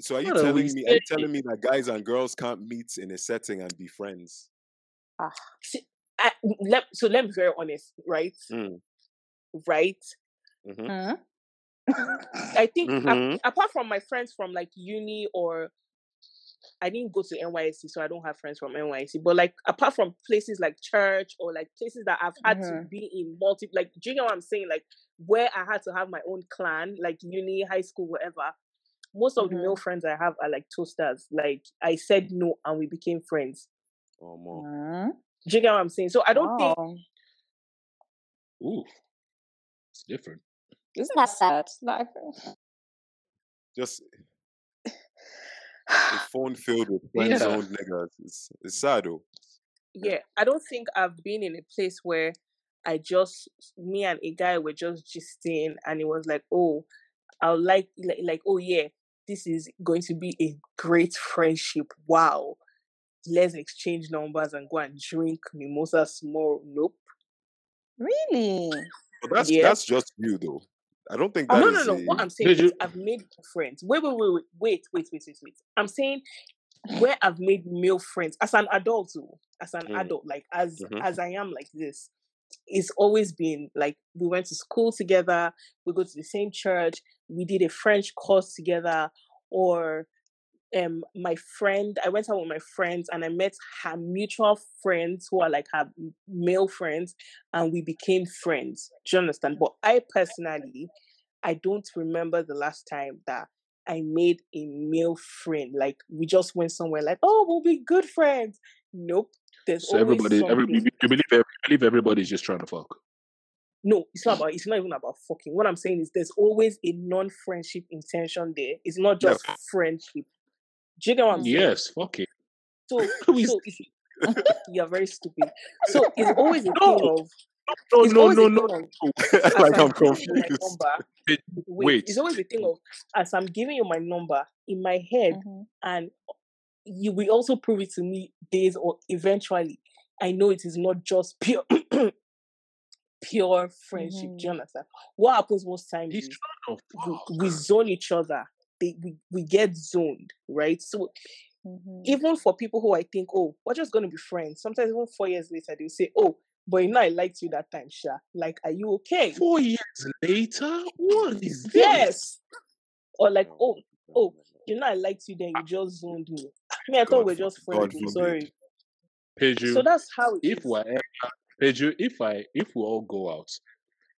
So are you What are telling me? Are you telling me that guys and girls can't meet in a setting and be friends? See, I, let, so let me be very honest, right? Mm. Right. hmm Hmm? I think ap- Mhm. apart from my friends from like uni or I didn't go to NYSC, so I don't have friends from NYSC. But like apart from places like church or like places that I've had to Mhm. be in multi, like do you know what I'm saying? Like where I had to have my own clan, like uni, high school, whatever. Most of the male friends I have are like toasters. Like I said no, and we became friends. Or more. Hmm? Do you get what I'm saying? So I don't think Ooh, it's different. Isn't that sad? Like, Just a phone filled with friend Yeah. zoned niggas. It's, it's sad though. yeah, I don't think I've been in a place where I just me and a guy were just gisting, and it was like, oh, I like like, like oh yeah, this is going to be a great friendship. Wow, let's exchange numbers and go and drink mimosa small. Nope. really? But that's Yeah. that's just you though. I don't think Oh, no, no, no. a- What I'm saying Did is you- I've made friends. Wait, wait, wait, wait, wait, wait, wait, wait, wait. I'm saying where I've made male friends as an adult, too, as an Mm. adult, like as Mhm. as I am like this, it's always been like we went to school together, we go to the same church, we did a French course together, or um my friend i went out with my friends and i met her mutual friends who are like her male friends and we became friends do you understand but i personally i don't remember the last time that i made a male friend like we just went somewhere like oh we'll be good friends nope there's So everybody, every, something. you believe you believe everybody's just trying to fuck. No, it's not about. It's not even about fucking. What I'm saying is, there's always a non-friendship intention there. It's not Yeah. just friendship. Do you get what I'm saying? Yes, fuck it. So, We- so you're very stupid. So it's always a No. thing of. No, it's no, no, no. like I'm giving you my confused. Wait, wait, wait. it's always a thing of as I'm giving you my number in my head, Mhm. and you will also prove it to me days or eventually. I know it is not just pure pure friendship. Do you understand? What happens most times is we, we zone each other. They, we, we get zoned, right? So Mhm. even for people who I think, oh, we're just gonna be friends. Sometimes even four years later, they'll say, oh, but you know I liked you that time, Sha. Like, are you okay? Four years later, what is this? Yes. Or like, oh, oh, no. you know I liked you then, you just zoned me. I mean, I thought God we are just friends. I'm sorry. So that's how it if is. we're ever, Peju, if I if we all go out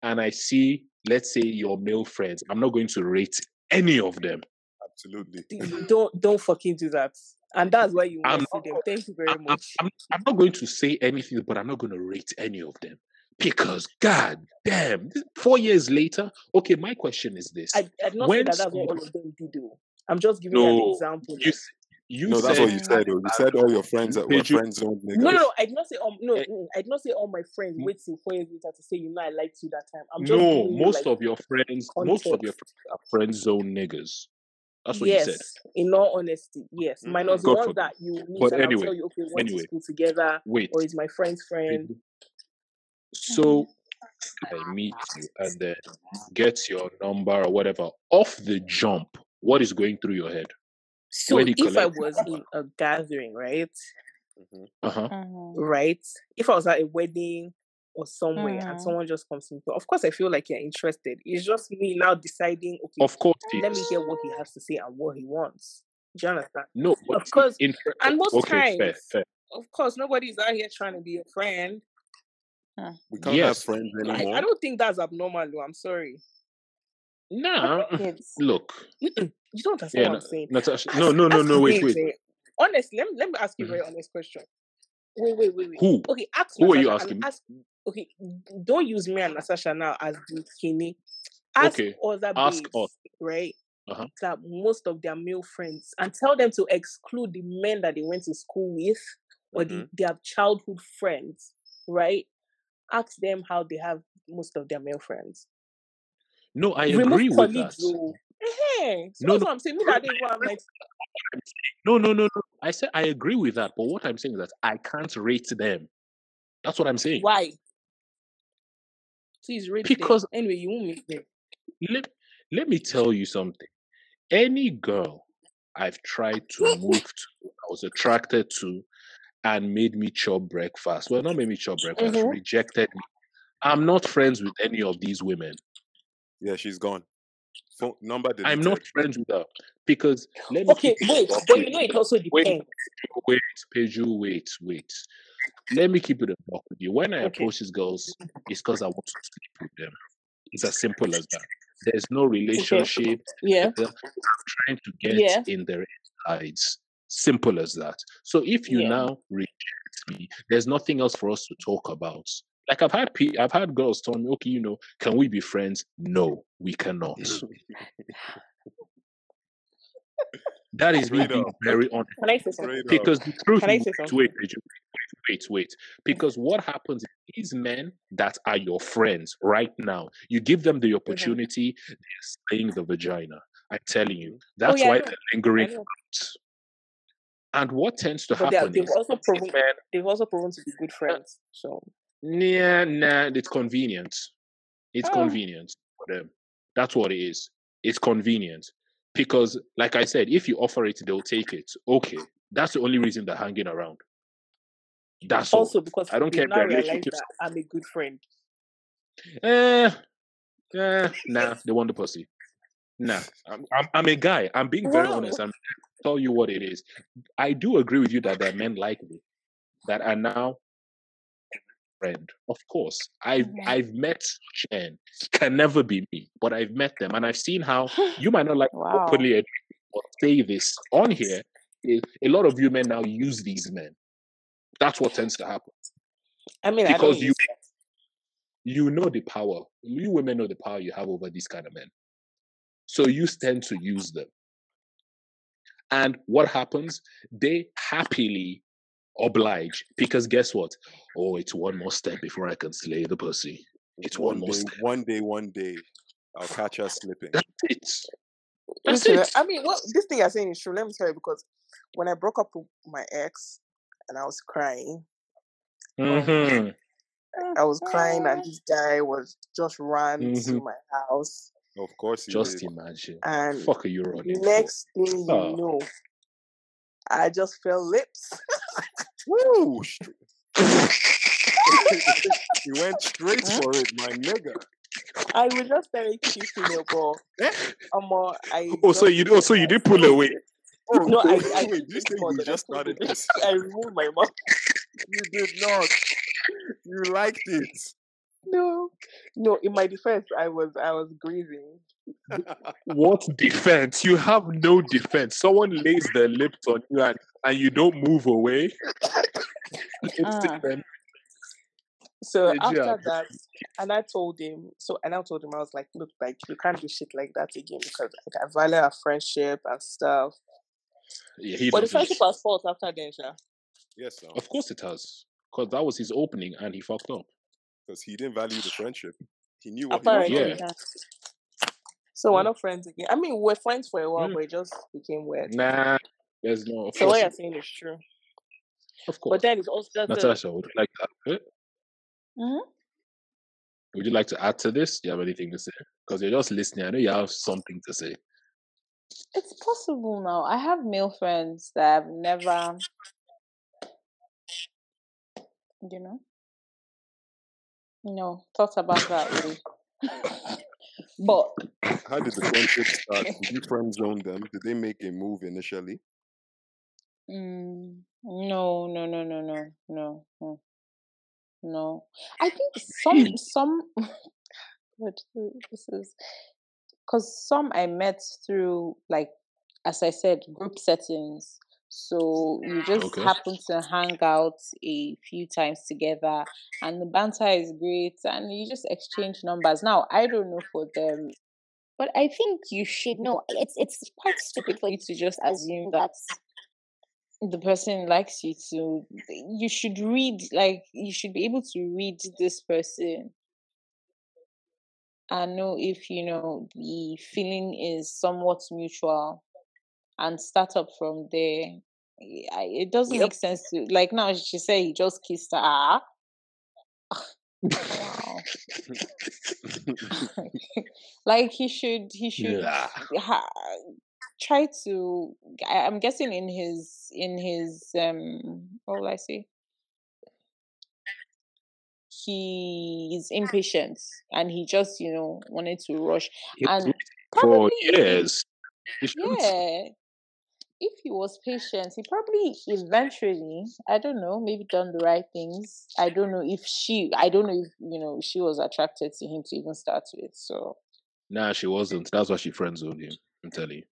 and I see, let's say your male friends, I'm not going to rate any of them. Absolutely. Don't don't fucking do that. And that's why you want to see them. Thank you very I'm, I'm, much. I'm, I'm not going to say anything, but I'm not going to rate any of them because, god damn, four years later. Okay, my question is this: I, I did not say when that that's what all somebody- of them did do. I'm just giving you an example. you s- you no, that's what you said. Though. You said all your friends that were Did you- friend zoned niggas. No, no, no. I did not say um no, Eh, mm, I did not say all my friends mm. wait till four years later to say you know I liked you that time. I'm just no. giving you, Most like, of your friends, most of your friends are friend zone niggas. That's what yes, you said. in all honesty, yes. Mm, Minus the God ones forbid. that you meet But and anyway, I'll tell you, okay, we went anyway. to school together, Wait. or is my friend's friend. So I meet you and then get your number or whatever off the jump. What is going through your head? So When he if I was in a gathering, right, Mhm. Uh huh. Mhm. right, if I was at a wedding or somewhere and Mhm. someone just comes to me, of course I feel like you're interested. It's just me now deciding, okay, Of course, let me hear what he has to say and what he wants. Do you understand? No, but Of course, in, and most okay, times- fair. Of course, nobody's out here trying to be a friend. We can't Yes. have friends I, anymore. I don't think that's abnormal, though. I'm sorry. It's look, Mm-mm. You don't understand yeah, what no, I'm saying. Natasha. No, no, no, no. Wait, wait. Honestly, let me, let me ask you a very honest question. Wait, wait, wait, wait. Who? Okay, ask Who are you asking? Ask, okay, don't use me and Natasha now as the kidney. Ask Okay, other ask babes, us. right? Uh-huh. That most of their male friends and tell them to exclude the men that they went to school with or the, Mhm. their childhood friends, right? Ask them how they have most of their male friends. No, I Remove agree with that. though. Ehen, So No, that's no. what I'm saying. Me that day, go and like, No, no, no, no. I said I agree with that, but what I'm saying is that I can't rate them. That's what I'm saying. why? Please rate them. Because- anyway, you won't meet them. Let, let me tell you something. Any girl I've tried to move to, I was attracted to, and made me chop breakfast. Well, not made me chop breakfast, Mhm. rejected me. I'm not friends with any of these women. Yeah, she's gone. Phone number deleted. I'm not friends with her because let me Okay, keep wait, but buck you know it also depends. wait, Peju, wait, wait. Let me keep it a buck with you. When I Okay. approach these girls, it's because I want to sleep with them. It's as simple as that. There's no relationship. Yeah. I'm trying to get Yeah. in their insides. Simple as that. So if you Yeah. now reject me, there's nothing else for us to talk about. Like I've had pe- I've had girls tell me, okay, you know, can we be friends? No, we cannot. that is me being very honest. Can I say something? Because the truth Can I say wait, something? wait, wait, wait, wait. Because what happens is these men that are your friends right now, you give them the mm-hmm. opportunity, they're slaying the vagina. I'm telling you. Oh, That's Oh, yeah, why they're I lingering out. And what tends to But they are, happen they've is also proven men, they've also proven to be good uh, friends. So nah, nah, it's convenient. It's Oh. convenient for them. That's what it is. It's convenient. Because, like I said, if you offer it, they'll take it. Okay. That's the only reason they're hanging around. That's all. also because I don't care if their. I'm a good friend. Eh, eh, nah, they want the pussy. Nah, I'm, I'm, I'm a guy. I'm being very Wow. honest. I'm tell you what it is. I do agree with you that there are men like me that are now friend. Of course, I've. I've met can never be me, but I've met them and I've seen how you might not like Wow. openly admit or say this on here. is A lot of you men now use these men. That's what tends to happen I mean, I because you use you know the power. You women know the power you have over these kind of men. So you tend to use them. And what happens? They happily oblige because guess what? Oh, it's one more step before I can slay the pussy. It's one one more day, step. one day, one day, I'll catch her slipping. That's it. That's Listen, it. I mean, what this thing you're saying is true. Let me tell you because when I broke up with my ex and I was crying, Mhm. I was crying, and this guy was just ran to Mhm. my house, Of course, Just did. imagine. and Fuck are you running next thing you Oh. know, I just felt lips. Woo! He went straight for it, my nigga. I was just very cute female, but um, I. Oh, so you oh, so you did pull away. Oh, No, I, wait, I wait, did you say you just started this? I removed my mouth. You did not. You liked it. No, no. In my defense, I was I was grieving. What defense? You have no defense. Someone lays their lips on you and, and you don't move away. It's ah. different. So Did after that, and I told him. So and I told him I was like, look, like you can't do shit like that again because like, I value our friendship and stuff. Yeah, he But the doesn't. friendship was fault after then, Sha. yes, sir. Of course it has. Because that was his opening and he fucked up. Because he didn't value the friendship. He knew what he was Apparently, Yeah. doing. So we're not friends again. I mean, we we're friends for a while, Mm. but it just became weird. Nah, there's no. So what you're saying is true. of course. But then it's also just the, Natasha, would you like to add to it? Mhm. Would you like to add to this? Do you have anything to say? Because you're just listening. I know you have something to say. It's possible now. I have male friends that I've never, you know, no, thought about that way. but How did the friendship start? Did you friend zone them? Did they make a move initially? mm, no, no, no, no, no, no, no, no. I think some, some. What this is? Because some I met through, like, as I said, group settings. So you just Okay. happen to hang out a few times together, and the banter is great, and you just exchange numbers. Now I don't know for them, But I think you should know. It's it's quite stupid for you to just assume that the person likes you to. You should read, like, you should be able to read this person and know if you know the feeling is somewhat mutual, and start up from there. It doesn't Yep. make sense to like now. She said he just kissed her. Wow. like he should he should Yeah. ha- try to. I, I'm guessing in his in his um. What will I say? He is impatient and he just you know wanted to rush was and probably years. Yeah if he was patient he probably eventually i don't know maybe done the right things i don't know if she i don't know if you know she was attracted to him to even start with so Nah, she wasn't. That's why she friend zoned him. I'm telling you.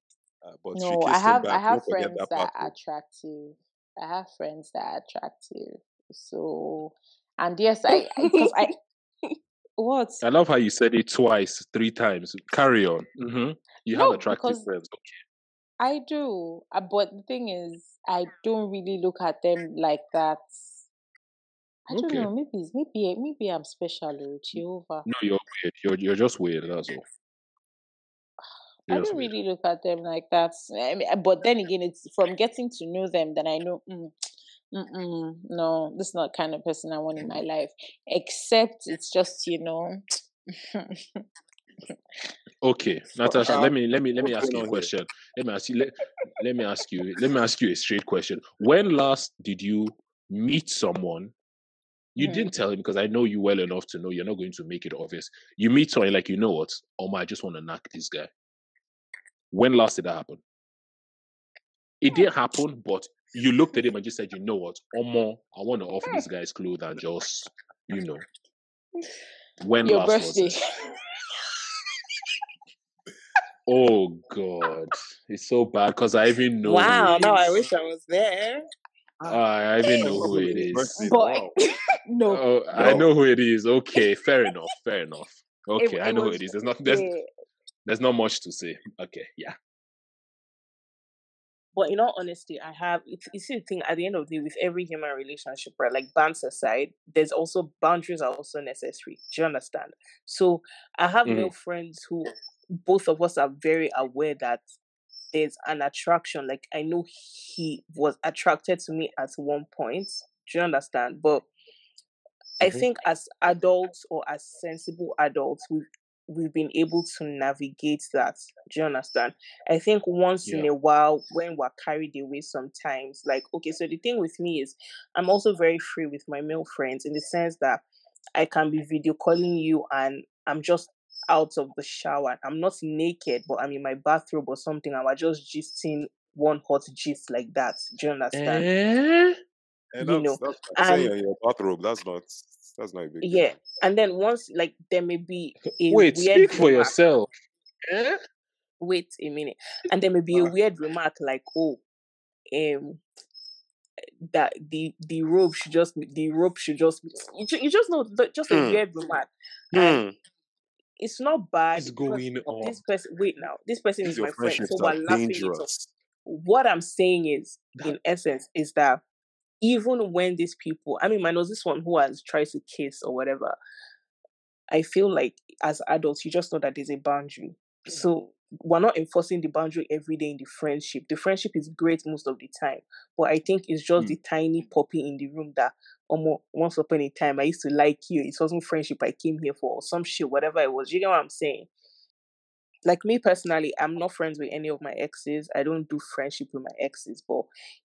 Uh, but no i have i have Don't friends that that are attractive i have friends that are attractive so and yes i because i what I love how you said it twice, three times. Carry on. hmm You have attractive because- friends. I do, uh, but the thing is, I don't really look at them like that. I don't Okay. know. Maybe it's- maybe maybe I'm special, oh, Jehovah. No, you're weird. You're you're just weird. That's all. I You're just don't weird. really look at them like that. I mean, uh, but then again, it's from getting to know them that I know. Mm, mm-mm, no, this is not the kind of person I want in my life. Except it's just you know. Okay, Natasha, let me let me let me ask you a question. Let me ask you let, let me ask you let me ask you a straight question. When last did you meet someone? You Mhm. didn't tell him because I know you well enough to know you're not going to make it obvious. You meet someone like you know what? Oh my, I just want to knock this guy. When last did that happen? It didn't hmm. happen, but you looked at him and just said, you know what? Omo, I want to offer hmm. this guy's clothes and just, you know. Hmm. When Your last was birthday. it? Oh God, it's so bad because I even know. wow, who it now I wish I was there. Ah, I even know who it Somebody's is. birthday, no. Oh, I know who it is. Okay, fair enough. Fair enough. Okay, I it know who it is. There's not there's Yeah. there's not much to say. Okay, yeah. But in all honesty, I have it's you see the thing at the end of the day with every human relationship, right? Like bands aside, there's also boundaries are also necessary. Do you understand? So I have male friends who both of us are very aware that there's an attraction. Like I know he was attracted to me at one point. Do you understand? But I Mhm. think as adults or as sensible adults, we've we've been able to navigate that. Do you understand? I think once in a while, when we're carried away, sometimes, like okay, so the thing with me is, I'm also very free with my male friends in the sense that I can be video calling you and I'm just out of the shower. I'm not naked, but I'm in my bathrobe or something, I we're just gisting one hot gist like that. Do you understand? Eh? And You that's, know, that's and- you're your bathrobe. That's not that's not a big deal. Yeah. And then once like there may be a Wait, weird speak for remark. yourself. Eh? Wait a minute. And there may be a weird remark like, oh, um that the the rope should just the rope should just you, you just know just a Hmm. weird remark. And Hmm. It's not bad. Because going This person wait now. This person is my friend. So we're laughing it off. dangerous. What I'm saying is, in essence, is that even when these people, I mean, I know this one who has tried to kiss or whatever, I feel like as adults, you just know that there's a boundary. So we're not enforcing the boundary every day in the friendship. The friendship is great most of the time, but I think it's just Mm. the tiny puppy in the room that almost once upon a time I used to like you. It wasn't friendship I came here for or some shit, whatever it was. You know what I'm saying? like me personally, I'm not friends with any of my exes. I don't do friendship with my exes. But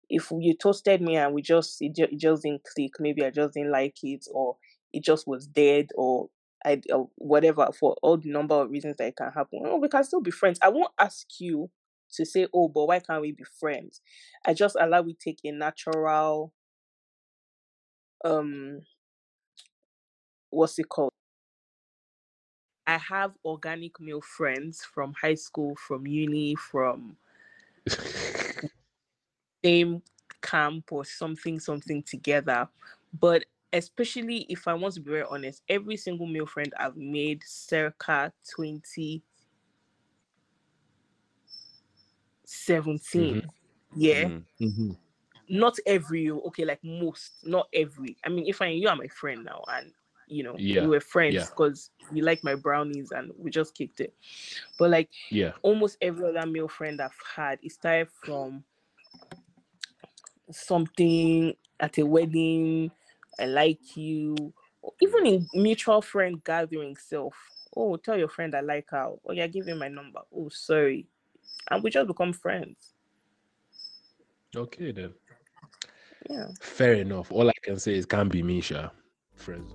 if you toasted me and we just it, ju- it just didn't click, maybe I just didn't like it, or it just was dead, or I or whatever for all the number of reasons that it can happen. Oh, we can still be friends. I won't ask you to say, oh, but why can't we be friends? I just allow we take a natural um what's it called? I have organic male friends from high school, from uni, from same camp or something, something together. But especially if I want to be very honest, every single male friend I've made circa 2017, Mhm. yeah, Mhm. Not every, okay, like most, not every. I mean, if I you are my friend now and you know, Yeah, we were friends yeah. because you like my brownies and we just kicked it. But like Yeah. almost every other male friend I've had, it started from something at a wedding, I like you, even in mutual friend gathering self. Oh, tell your friend I like her. Oh, yeah, give him my number. Oh, sorry. and we just become friends. Okay then. Yeah. Fair enough. All I can say is can't be Misha. Friends.